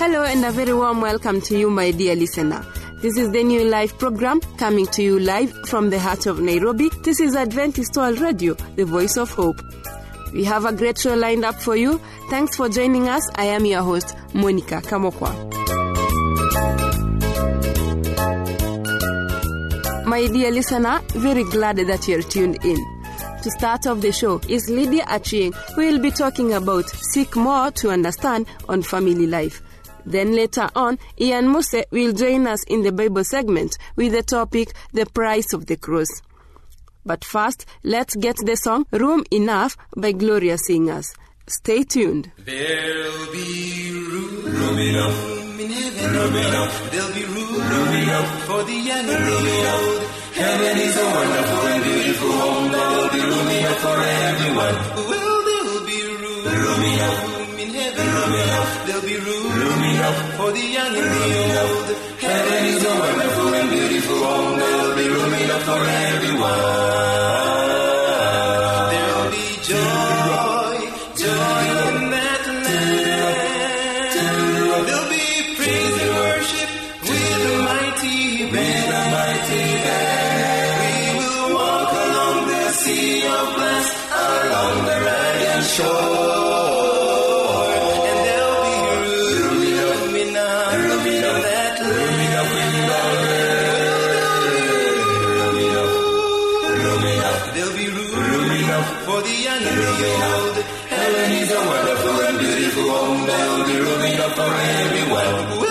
Hello and a very warm welcome to you, my dear listener. This is the new live program coming to you live from the heart of Nairobi. This is Adventist World Radio, the voice of hope. We have a great show lined up for you. Thanks for joining us. I am your host, Monica Kamokwa. My dear listener, very glad that you're tuned in. To start off the show is Lydia Achieng, who will be talking about Seek More to Understand on Family Life. Then later on, Ian Muse will join us in the Bible segment with the topic The Price of the Cross. But first, let's get the song Room Enough by Gloria Singers. Stay tuned. There'll be room, room enough in heaven, room enough. There'll be room, room enough for the young and the old. Heaven is a wonderful and beautiful home. There'll be room enough for everyone. Well, there'll be room, room enough room enough. There'll be room, room enough for the young and the old. Heaven is a wonderful and beautiful home. There'll be room enough for everyone. For everyone.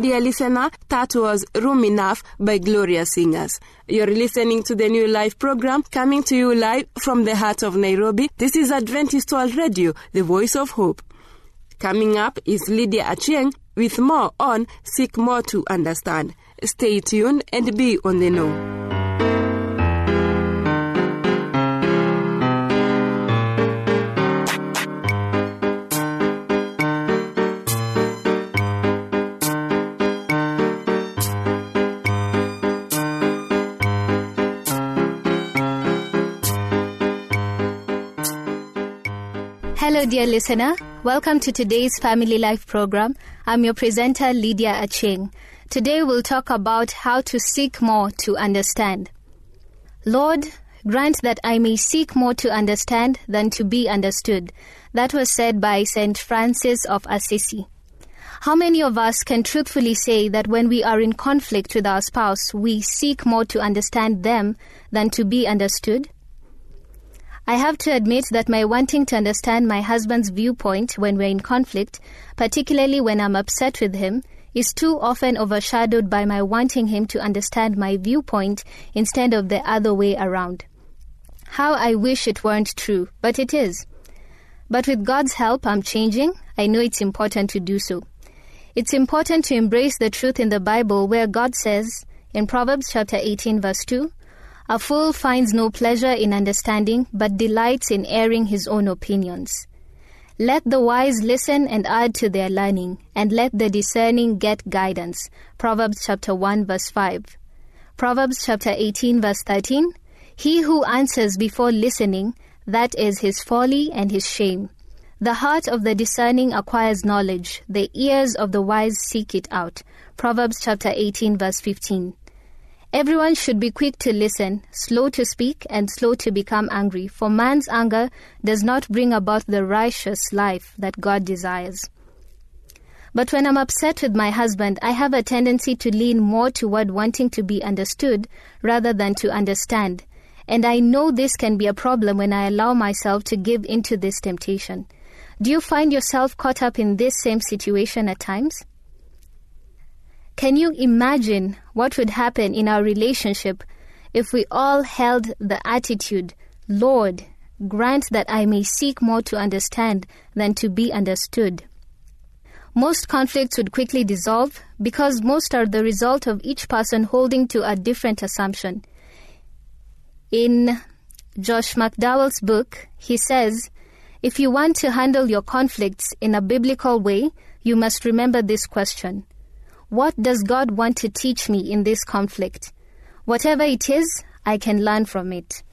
Dear listener. That was Room Enough by Gloria Singers. You're listening to the new live program coming to you live from the heart of Nairobi. This is Adventist World Radio, the voice of hope. Coming up is Lydia Achieng with more on Seek More to Understand. Stay tuned and be on the know. Hello, dear listener. Welcome to today's Family Life program. I'm your presenter, Lydia Achieng. Today we'll talk about how to seek more to understand. Lord, grant that I may seek more to understand than to be understood. That was said by St. Francis of Assisi. How many of us can truthfully say that when we are in conflict with our spouse, we seek more to understand them than to be understood? I have to admit that my wanting to understand my husband's viewpoint when we're in conflict, particularly when I'm upset with him, is too often overshadowed by my wanting him to understand my viewpoint instead of the other way around. How I wish it weren't true, but it is. But with God's help, I'm changing. I know it's important to do so. It's important to embrace the truth in the Bible where God says, in Proverbs chapter 18, verse 2, A fool finds no pleasure in understanding, but delights in airing his own opinions. Let the wise listen and add to their learning, and let the discerning get guidance. Proverbs chapter 1, verse 5. Proverbs chapter 18, verse 13. He who answers before listening, that is his folly and his shame. The heart of the discerning acquires knowledge, the ears of the wise seek it out. Proverbs chapter 18 verse 15. Everyone should be quick to listen, slow to speak, and slow to become angry, for man's anger does not bring about the righteous life that God desires. But when I'm upset with my husband, I have a tendency to lean more toward wanting to be understood rather than to understand. And I know this can be a problem when I allow myself to give into this temptation. Do you find yourself caught up in this same situation at times? Can you imagine what would happen in our relationship if we all held the attitude, Lord, grant that I may seek more to understand than to be understood? Most conflicts would quickly dissolve because most are the result of each person holding to a different assumption. In Josh McDowell's book, he says, if you want to handle your conflicts in a biblical way, you must remember this question what does God want to teach me in this conflict? Whatever it is, I can learn from it.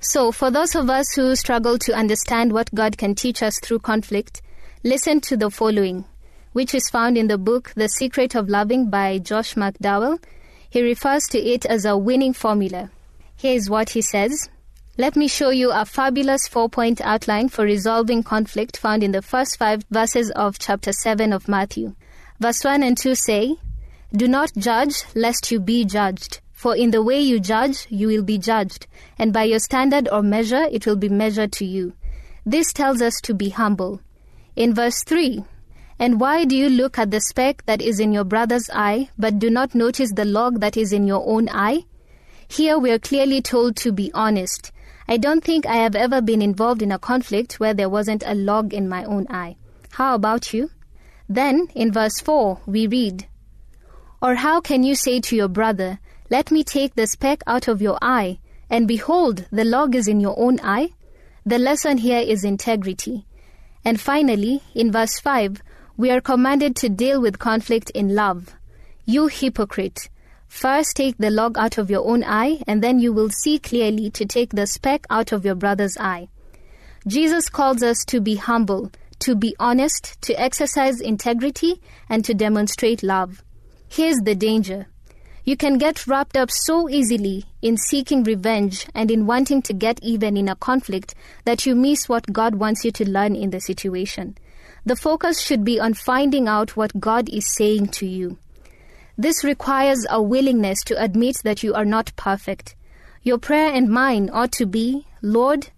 So, for those of us who struggle to understand what God can teach us through conflict, listen to the following, which is found in the book The Secret of Loving by Josh McDowell. He refers to it as a winning formula. Here is what he says. Let me show you a fabulous four point outline for resolving conflict found in the first five verses of chapter 7 of Matthew. Verse 1 and 2 say, Do not judge, lest you be judged. For in the way you judge, you will be judged, and by your standard or measure, it will be measured to you. This tells us to be humble. In verse 3, And why do you look at the speck that is in your brother's eye, but do not notice the log that is in your own eye? Here we are clearly told to be honest. I don't think I have ever been involved in a conflict where there wasn't a log in my own eye. How about you? Then, in verse 4, we read, Or how can you say to your brother, Let me take the speck out of your eye, and behold, the log is in your own eye? The lesson here is integrity. And finally, in verse 5, we are commanded to deal with conflict in love. You hypocrite! First take the log out of your own eye, and then you will see clearly to take the speck out of your brother's eye. Jesus calls us to be humble, to be honest, to exercise integrity, and to demonstrate love. Here's the danger. You can get wrapped up so easily in seeking revenge and in wanting to get even in a conflict that you miss what God wants you to learn in the situation. The focus should be on finding out what God is saying to you. This requires a willingness to admit that you are not perfect. Your prayer and mine ought to be, Lord,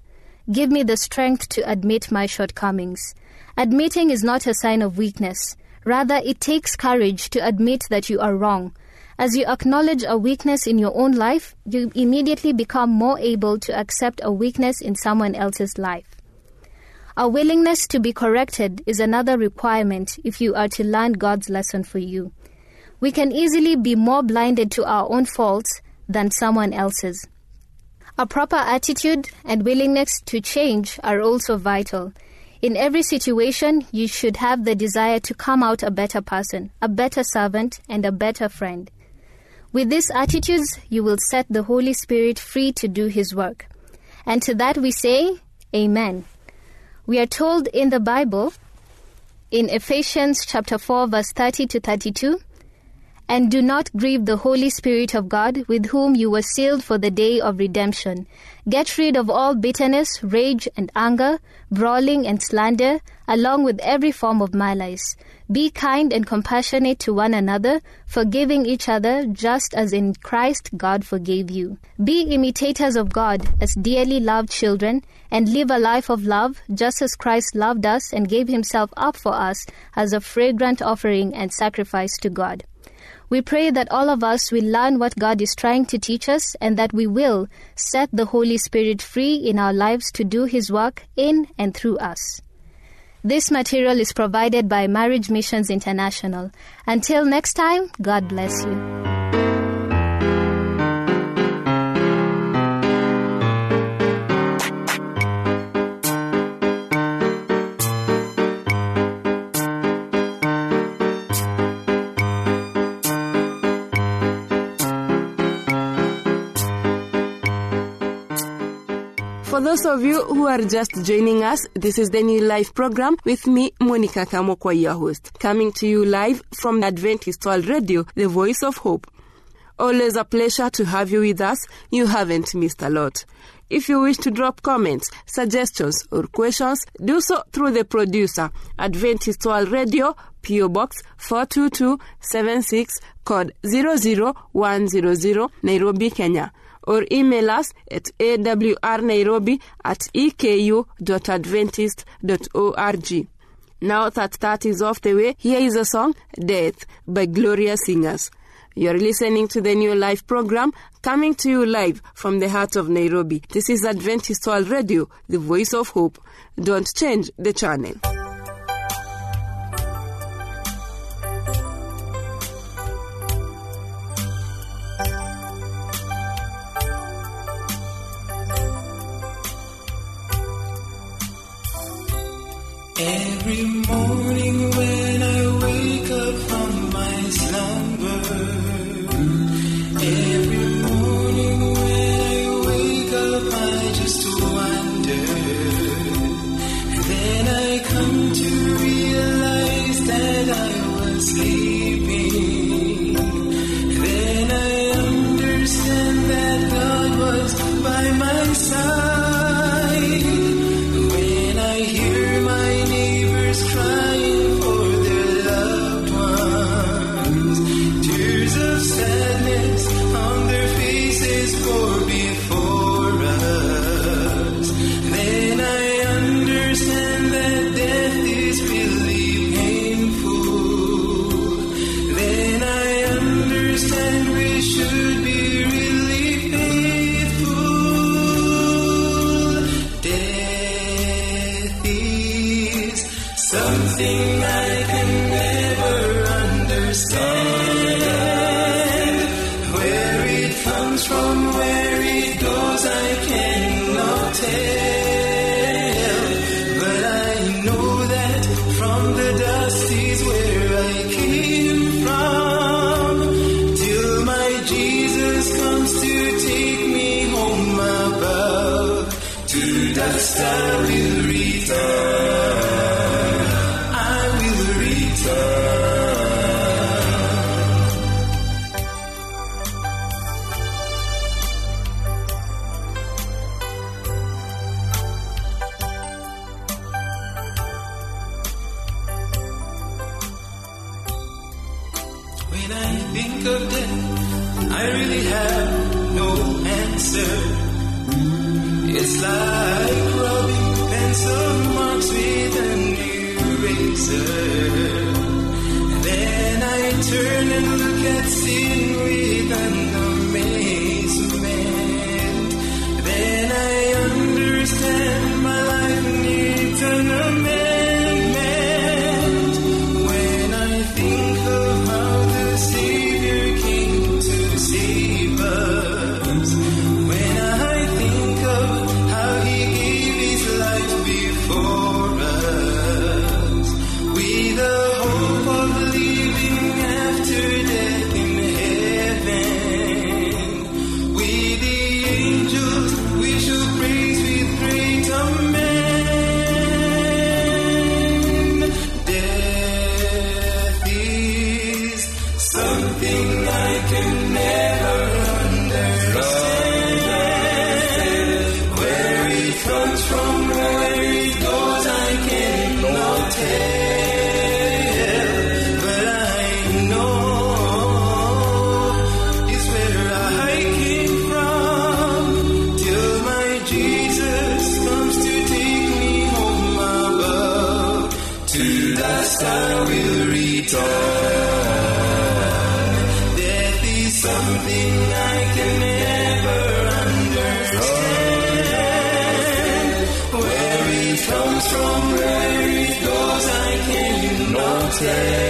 give me the strength to admit my shortcomings. Admitting is not a sign of weakness. Rather, it takes courage to admit that you are wrong. As you acknowledge a weakness in your own life, you immediately become more able to accept a weakness in someone else's life. A willingness to be corrected is another requirement if you are to learn God's lesson for you. We can easily be more blinded to our own faults than someone else's. A proper attitude and willingness to change are also vital. In every situation, you should have the desire to come out a better person, a better servant, and a better friend. With these attitudes, you will set the Holy Spirit free to do His work. And to that we say, Amen. We are told in the Bible, in Ephesians chapter 4, verse 30 to 32, and do not grieve the Holy Spirit of God, with whom you were sealed for the day of redemption. Get rid of all bitterness, rage, and anger, brawling and slander, along with every form of malice. Be kind and compassionate to one another, forgiving each other, just as in Christ God forgave you. Be imitators of God as dearly loved children, and live a life of love, just as Christ loved us and gave himself up for us as a fragrant offering and sacrifice to God. We pray that all of us will learn what God is trying to teach us and that we will set the Holy Spirit free in our lives to do His work in and through us. This material is provided by Marriage Missions International. Until next time, God bless you. For those of you who are just joining us, this is the New Life program with me, Monica Kamokwa, your host, coming to you live from Adventist World Radio, the voice of hope. Always a pleasure to have you with us. You haven't missed a lot. If you wish to drop comments, suggestions, or questions, do so through the producer, Adventist World Radio, PO Box 42276, code 00100, Nairobi, Kenya. Or email us at awrnairobi at eku.adventist.org. Now that that is off the way, here is a song, Death, by Gloria Singers. You're listening to the New Life program coming to you live from the heart of Nairobi. This is Adventist World Radio, the voice of hope. Don't change the channel. Understand of death, I really have no answer. It's like rubbing pencil marks with an eraser. And then I turn and cannot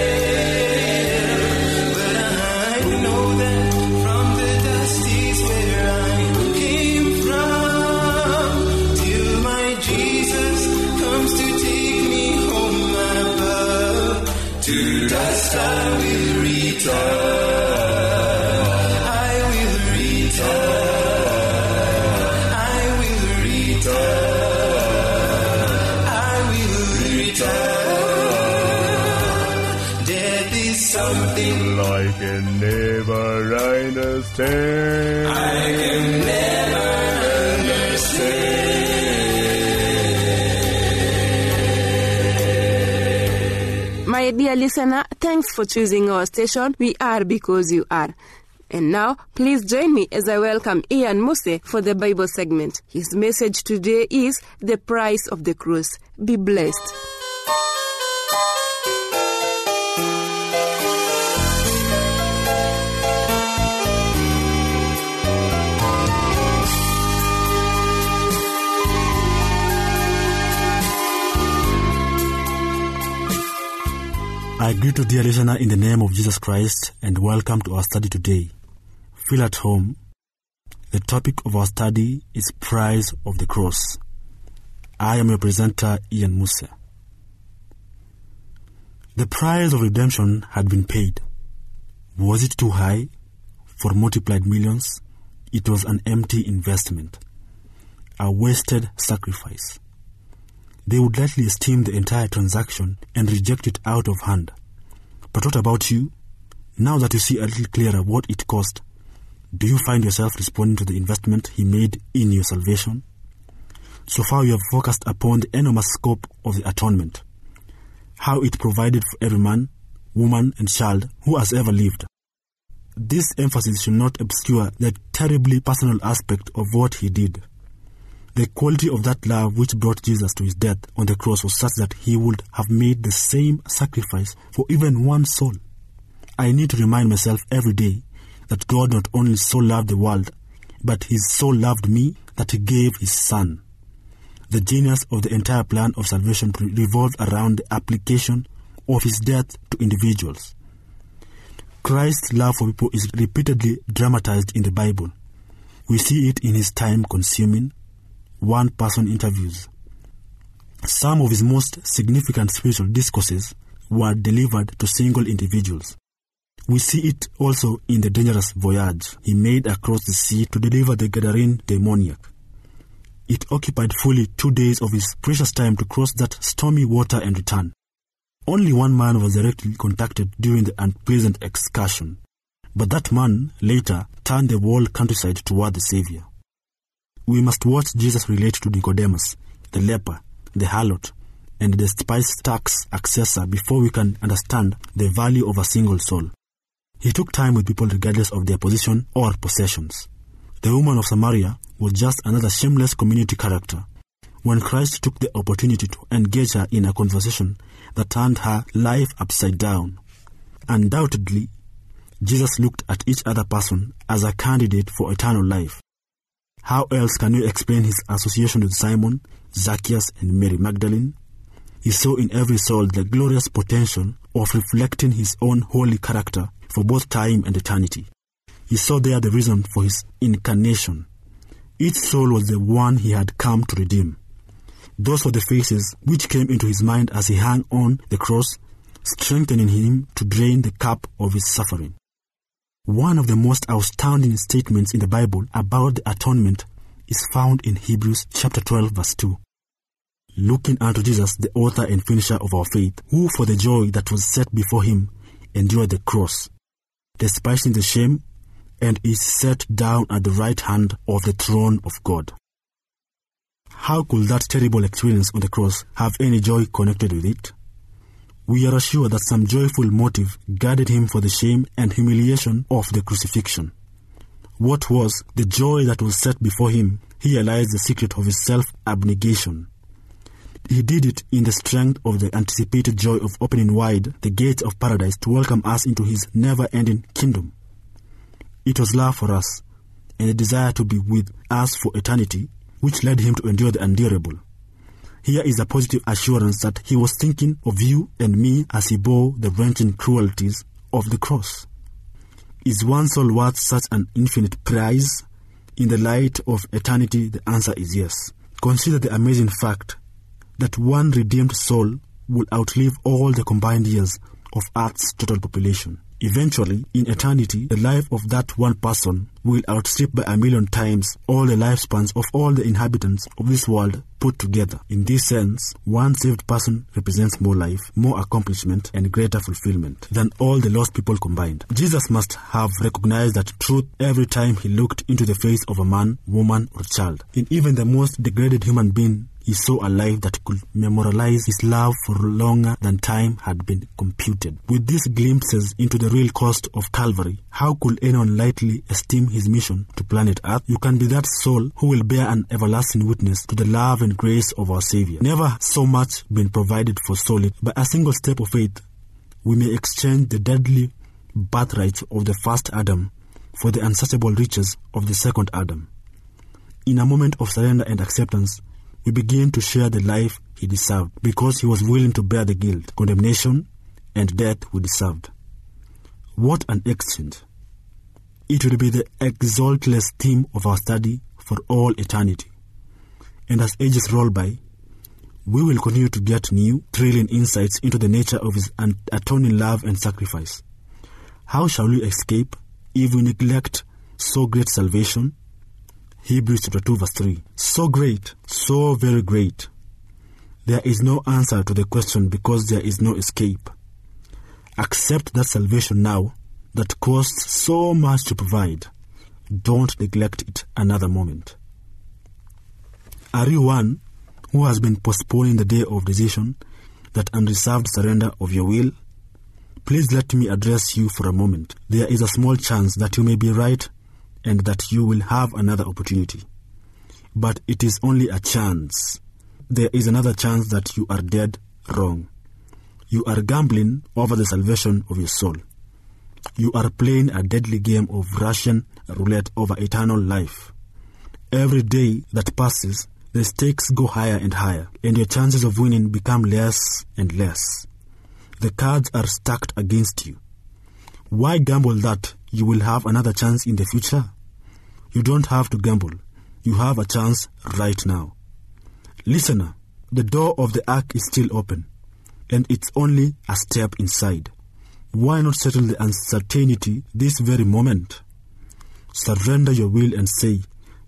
understand. I can never My dear listener, thanks for choosing our station. We are because you are. And now, please join me as I welcome Ian Muse for the Bible segment. His message today is The Price of the Cross. Be blessed. I greet you, dear listener, in the name of Jesus Christ, and welcome to our study today. Feel at home. The topic of our study is Price of the Cross. I am your presenter, Ian Musa. The price of redemption had been paid. Was it too high? For multiplied millions, it was an empty investment, a wasted sacrifice they would likely esteem the entire transaction and reject it out of hand. But what about you? Now that you see a little clearer what it cost, do you find yourself responding to the investment he made in your salvation? So far, you have focused upon the enormous scope of the atonement, how it provided for every man, woman, and child who has ever lived. This emphasis should not obscure the terribly personal aspect of what he did. The quality of that love which brought Jesus to his death on the cross was such that he would have made the same sacrifice for even one soul. I need to remind myself every day that God not only so loved the world, but he so loved me that he gave his son. The genius of the entire plan of salvation revolved around the application of his death to individuals. Christ's love for people is repeatedly dramatized in the Bible. We see it in his time consuming, one person interviews. Some of his most significant spiritual discourses were delivered to single individuals. We see it also in the dangerous voyage he made across the sea to deliver the Gadarene demoniac. It occupied fully two days of his precious time to cross that stormy water and return. Only one man was directly contacted during the unpleasant excursion, but that man later turned the whole countryside toward the Savior. We must watch Jesus relate to Nicodemus, the leper, the harlot, and the spice tax accessor before we can understand the value of a single soul. He took time with people regardless of their position or possessions. The woman of Samaria was just another shameless community character. When Christ took the opportunity to engage her in a conversation that turned her life upside down, undoubtedly, Jesus looked at each other person as a candidate for eternal life. How else can you explain his association with Simon, Zacchaeus, and Mary Magdalene? He saw in every soul the glorious potential of reflecting his own holy character for both time and eternity. He saw there the reason for his incarnation. Each soul was the one he had come to redeem. Those were the faces which came into his mind as he hung on the cross, strengthening him to drain the cup of his suffering. One of the most outstanding statements in the Bible about the atonement is found in Hebrews chapter 12 verse 2. Looking unto Jesus, the author and finisher of our faith, who for the joy that was set before him endured the cross, despising the shame, and is set down at the right hand of the throne of God. How could that terrible experience on the cross have any joy connected with it? We are assured that some joyful motive guarded him for the shame and humiliation of the crucifixion. What was the joy that was set before him? Here lies the secret of his self abnegation. He did it in the strength of the anticipated joy of opening wide the gates of paradise to welcome us into his never ending kingdom. It was love for us and a desire to be with us for eternity which led him to endure the unendurable. Here is a positive assurance that he was thinking of you and me as he bore the wrenching cruelties of the cross. Is one soul worth such an infinite price? In the light of eternity, the answer is yes. Consider the amazing fact that one redeemed soul will outlive all the combined years of Earth's total population. Eventually, in eternity, the life of that one person will outstrip by a million times all the lifespans of all the inhabitants of this world put together. In this sense, one saved person represents more life, more accomplishment, and greater fulfillment than all the lost people combined. Jesus must have recognized that truth every time he looked into the face of a man, woman, or child. In even the most degraded human being, he saw a life that could memorialize his love for longer than time had been computed. With these glimpses into the real cost of Calvary, how could anyone lightly esteem his mission to planet Earth? You can be that soul who will bear an everlasting witness to the love and grace of our Savior. Never so much been provided for solid by a single step of faith. We may exchange the deadly birthright of the first Adam for the unsearchable riches of the second Adam. In a moment of surrender and acceptance, we begin to share the life he deserved because he was willing to bear the guilt, condemnation, and death we deserved. What an exchange! It will be the exaltless theme of our study for all eternity. And as ages roll by, we will continue to get new, thrilling insights into the nature of his atoning love and sacrifice. How shall we escape if we neglect so great salvation? Hebrews chapter 2 verse 3. So great, so very great. There is no answer to the question because there is no escape. Accept that salvation now that costs so much to provide. Don't neglect it another moment. Are you one who has been postponing the day of decision, that unreserved surrender of your will? Please let me address you for a moment. There is a small chance that you may be right and that you will have another opportunity. But it is only a chance. There is another chance that you are dead wrong. You are gambling over the salvation of your soul. You are playing a deadly game of Russian roulette over eternal life. Every day that passes, the stakes go higher and higher, and your chances of winning become less and less. The cards are stacked against you. Why gamble that you will have another chance in the future? You don't have to gamble. You have a chance right now. Listener, the door of the ark is still open, and it's only a step inside. Why not settle the uncertainty this very moment? Surrender your will and say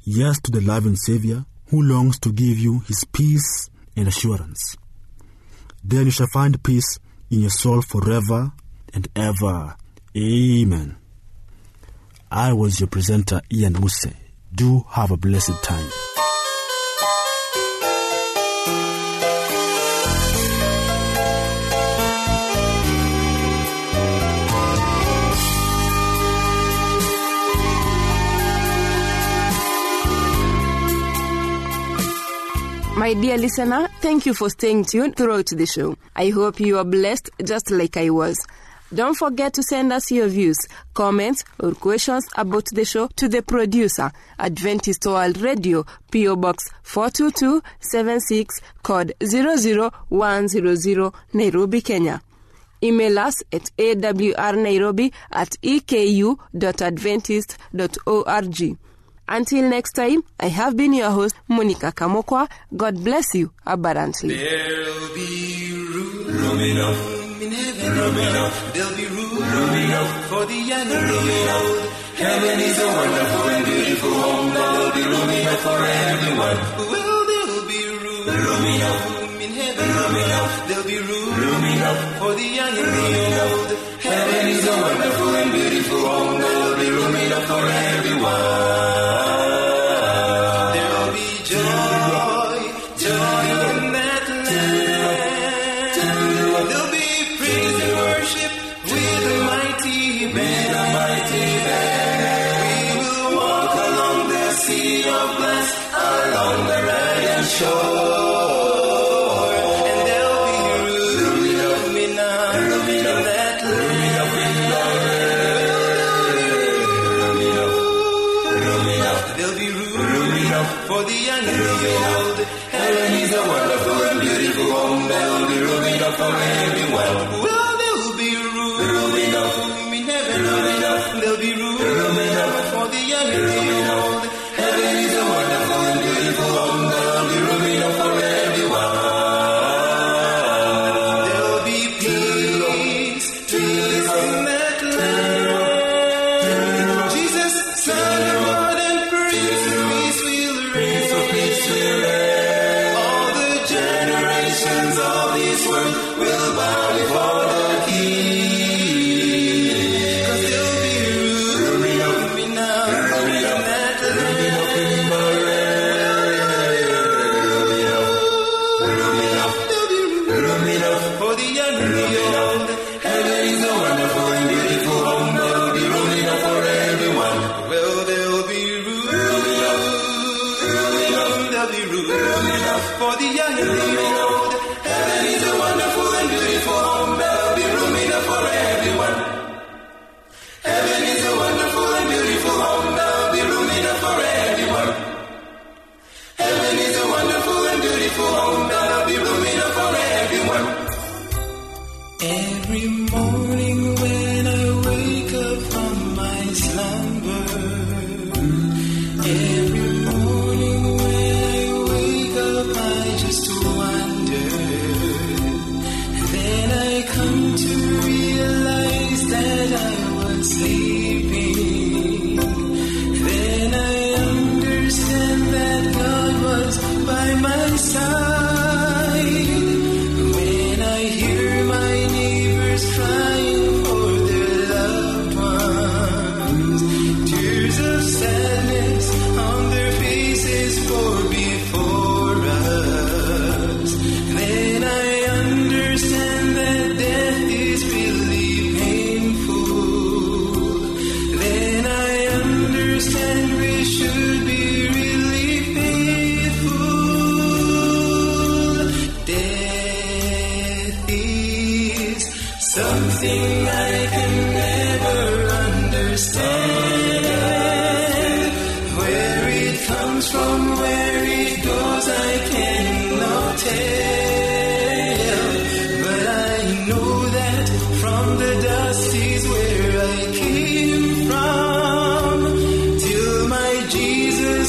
yes to the loving Savior who longs to give you his peace and assurance. Then you shall find peace in your soul forever and ever. Amen. I was your presenter, Ian Muse. Do have a blessed time. My dear listener, thank you for staying tuned throughout the show. I hope you are blessed just like I was. Don't forget to send us your views, comments, or questions about the show to the producer, Adventist World Radio, PO Box 42276, code 00100, Nairobi, Kenya. Email us at awrnairobi at eku.adventist.org. Until next time, I have been your host, Monica Kamokwa. God bless you abundantly. There'll be room, room enough in heaven, room enough. There'll be room, enough for the young and old. Heaven is a wonderful and beautiful home. There'll be room enough for everyone. Well, there'll be room, enough in heaven, room enough. There'll be room, enough for the young and the old. Heaven is a wonderful and beautiful home. There'll be room enough for everyone. Old. Heaven is a wonderful and beautiful home. There'll be room enough for everyone.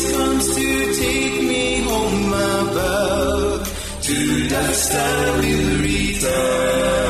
Jesus comes to take me home above. To dust I will return.